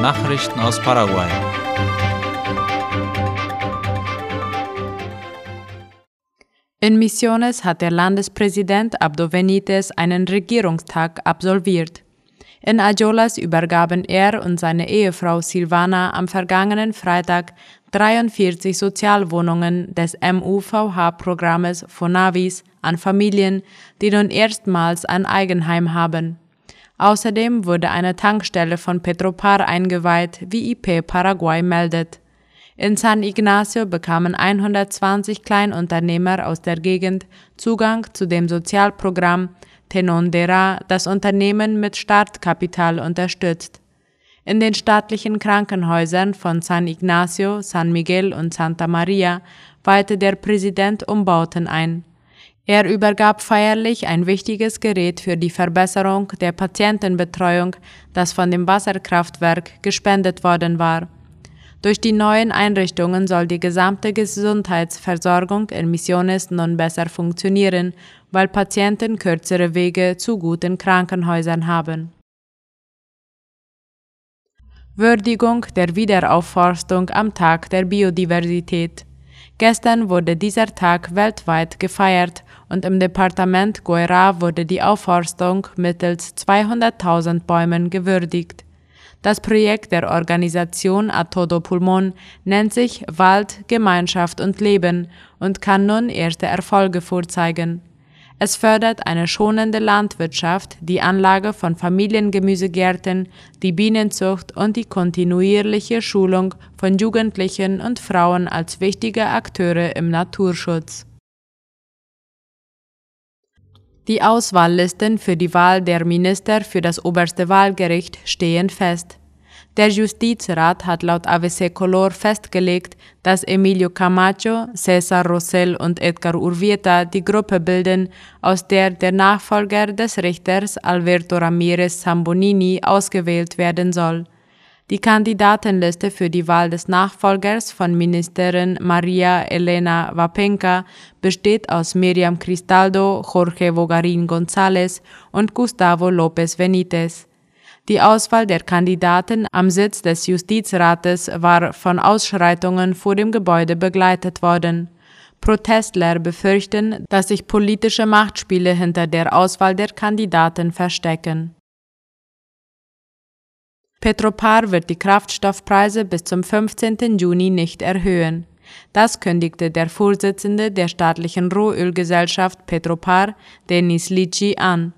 Nachrichten aus Paraguay. In Misiones hat der Landespräsident Abdo Benitez einen Regierungstag absolviert. In Ayolas übergaben er und seine Ehefrau Silvana am vergangenen Freitag 43 Sozialwohnungen des MUVH-Programmes Fonavis an Familien, die nun erstmals ein Eigenheim haben. Außerdem wurde eine Tankstelle von Petropar eingeweiht, wie IP Paraguay meldet. In San Ignacio bekamen 120 Kleinunternehmer aus der Gegend Zugang zu dem Sozialprogramm Tenondera, das Unternehmen mit Startkapital unterstützt. In den staatlichen Krankenhäusern von San Ignacio, San Miguel und Santa Maria weihte der Präsident Umbauten ein. Er übergab feierlich ein wichtiges Gerät für die Verbesserung der Patientenbetreuung, das von dem Wasserkraftwerk gespendet worden war. Durch die neuen Einrichtungen soll die gesamte Gesundheitsversorgung in Misiones nun besser funktionieren, weil Patienten kürzere Wege zu guten Krankenhäusern haben. Würdigung der Wiederaufforstung am Tag der Biodiversität. Gestern wurde dieser Tag weltweit gefeiert und im Departement Guairá wurde die Aufforstung mittels 200.000 Bäumen gewürdigt. Das Projekt der Organisation A Todo Pulmon nennt sich Wald, Gemeinschaft und Leben und kann nun erste Erfolge vorzeigen. Es fördert eine schonende Landwirtschaft, die Anlage von Familiengemüsegärten, die Bienenzucht und die kontinuierliche Schulung von Jugendlichen und Frauen als wichtige Akteure im Naturschutz. Die Auswahllisten für die Wahl der Minister für das oberste Wahlgericht stehen fest. Der Justizrat hat laut AVC Color festgelegt, dass Emilio Camacho, Cesar Rosell und Edgar Urvieta die Gruppe bilden, aus der der Nachfolger des Richters Alberto Ramirez Zambonini ausgewählt werden soll. Die Kandidatenliste für die Wahl des Nachfolgers von Ministerin Maria Elena Vapenka besteht aus Miriam Cristaldo, Jorge Vogarin González und Gustavo López Benítez. Die Auswahl der Kandidaten am Sitz des Justizrates war von Ausschreitungen vor dem Gebäude begleitet worden. Protestler befürchten, dass sich politische Machtspiele hinter der Auswahl der Kandidaten verstecken. Petropar wird die Kraftstoffpreise bis zum 15. Juni nicht erhöhen. Das kündigte der Vorsitzende der staatlichen Rohölgesellschaft Petropar, Denis Lici, an.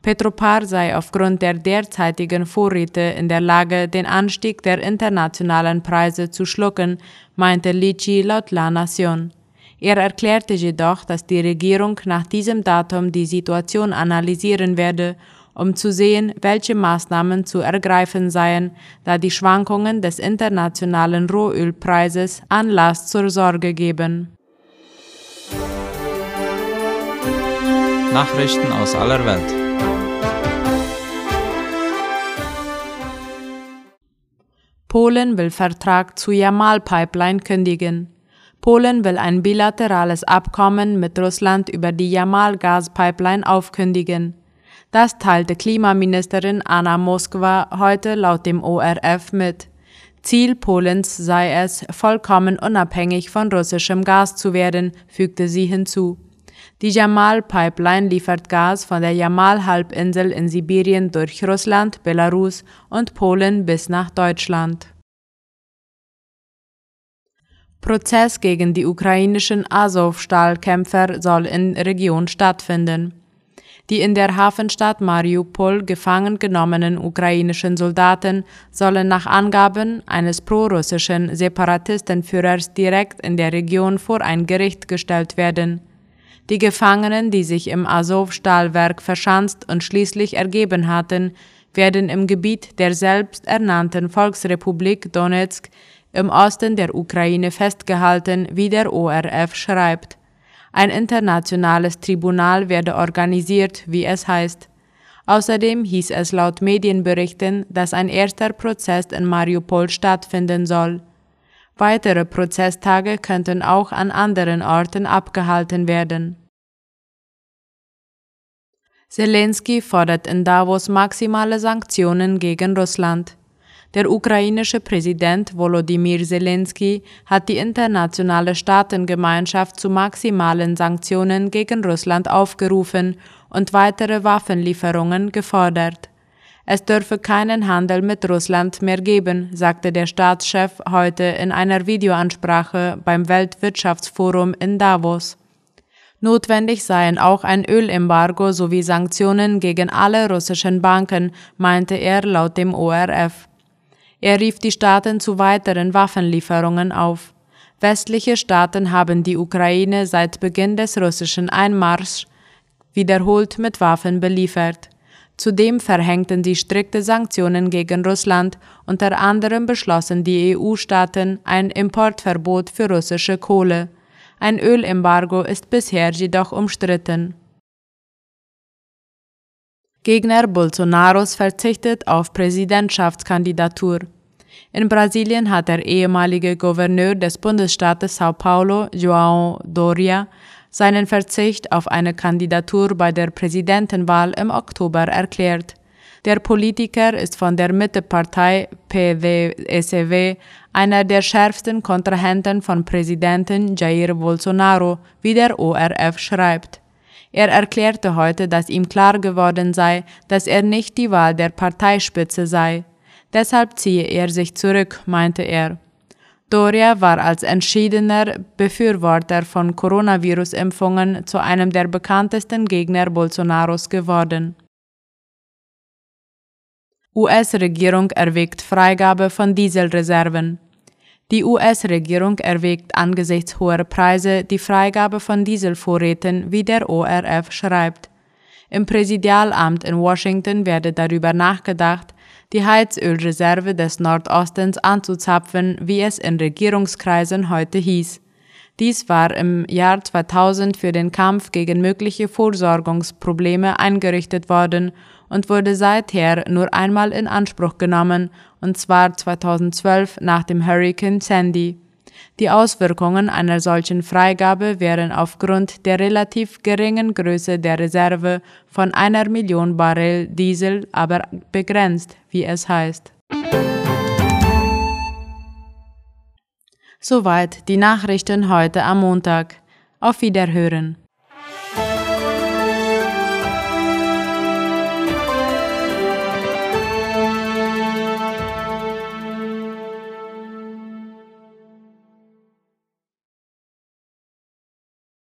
Petropar sei aufgrund der derzeitigen Vorräte in der Lage, den Anstieg der internationalen Preise zu schlucken, meinte Lici laut La Nation. Er erklärte jedoch, dass die Regierung nach diesem Datum die Situation analysieren werde um zu sehen, welche Maßnahmen zu ergreifen seien, da die Schwankungen des internationalen Rohölpreises Anlass zur Sorge geben. Nachrichten aus aller Welt. Polen will Vertrag zu Jamal-Pipeline kündigen. Polen will ein bilaterales Abkommen mit Russland über die Jamal-Gaspipeline aufkündigen. Das teilte Klimaministerin Anna Moskwa heute laut dem ORF mit. Ziel Polens sei es, vollkommen unabhängig von russischem Gas zu werden, fügte sie hinzu. Die Jamal-Pipeline liefert Gas von der Jamal-Halbinsel in Sibirien durch Russland, Belarus und Polen bis nach Deutschland. Prozess gegen die ukrainischen Azov-Stahlkämpfer soll in Region stattfinden. Die in der Hafenstadt Mariupol gefangen genommenen ukrainischen Soldaten sollen nach Angaben eines prorussischen Separatistenführers direkt in der Region vor ein Gericht gestellt werden. Die Gefangenen, die sich im Azov-Stahlwerk verschanzt und schließlich ergeben hatten, werden im Gebiet der selbsternannten Volksrepublik Donetsk im Osten der Ukraine festgehalten, wie der ORF schreibt. Ein internationales Tribunal werde organisiert, wie es heißt. Außerdem hieß es laut Medienberichten, dass ein erster Prozess in Mariupol stattfinden soll. Weitere Prozesstage könnten auch an anderen Orten abgehalten werden. Zelensky fordert in Davos maximale Sanktionen gegen Russland. Der ukrainische Präsident Volodymyr Zelensky hat die internationale Staatengemeinschaft zu maximalen Sanktionen gegen Russland aufgerufen und weitere Waffenlieferungen gefordert. Es dürfe keinen Handel mit Russland mehr geben, sagte der Staatschef heute in einer Videoansprache beim Weltwirtschaftsforum in Davos. Notwendig seien auch ein Ölembargo sowie Sanktionen gegen alle russischen Banken, meinte er laut dem ORF. Er rief die Staaten zu weiteren Waffenlieferungen auf. Westliche Staaten haben die Ukraine seit Beginn des russischen Einmarschs wiederholt mit Waffen beliefert. Zudem verhängten sie strikte Sanktionen gegen Russland, unter anderem beschlossen die EU-Staaten ein Importverbot für russische Kohle. Ein Ölembargo ist bisher jedoch umstritten. Gegner Bolsonaros verzichtet auf Präsidentschaftskandidatur. In Brasilien hat der ehemalige Gouverneur des Bundesstaates Sao Paulo, João Doria, seinen Verzicht auf eine Kandidatur bei der Präsidentenwahl im Oktober erklärt. Der Politiker ist von der Mittepartei PDSW einer der schärfsten Kontrahenten von Präsidenten Jair Bolsonaro, wie der ORF schreibt. Er erklärte heute, dass ihm klar geworden sei, dass er nicht die Wahl der Parteispitze sei. Deshalb ziehe er sich zurück, meinte er. Doria war als entschiedener Befürworter von Coronavirus-Impfungen zu einem der bekanntesten Gegner Bolsonaros geworden. US-Regierung erwägt Freigabe von Dieselreserven. Die US-Regierung erwägt angesichts hoher Preise die Freigabe von Dieselvorräten, wie der ORF schreibt. Im Präsidialamt in Washington werde darüber nachgedacht, die Heizölreserve des Nordostens anzuzapfen, wie es in Regierungskreisen heute hieß. Dies war im Jahr 2000 für den Kampf gegen mögliche Vorsorgungsprobleme eingerichtet worden und wurde seither nur einmal in Anspruch genommen, und zwar 2012 nach dem Hurricane Sandy. Die Auswirkungen einer solchen Freigabe wären aufgrund der relativ geringen Größe der Reserve von einer Million Barrel Diesel aber begrenzt, wie es heißt. Soweit die Nachrichten heute am Montag. Auf Wiederhören.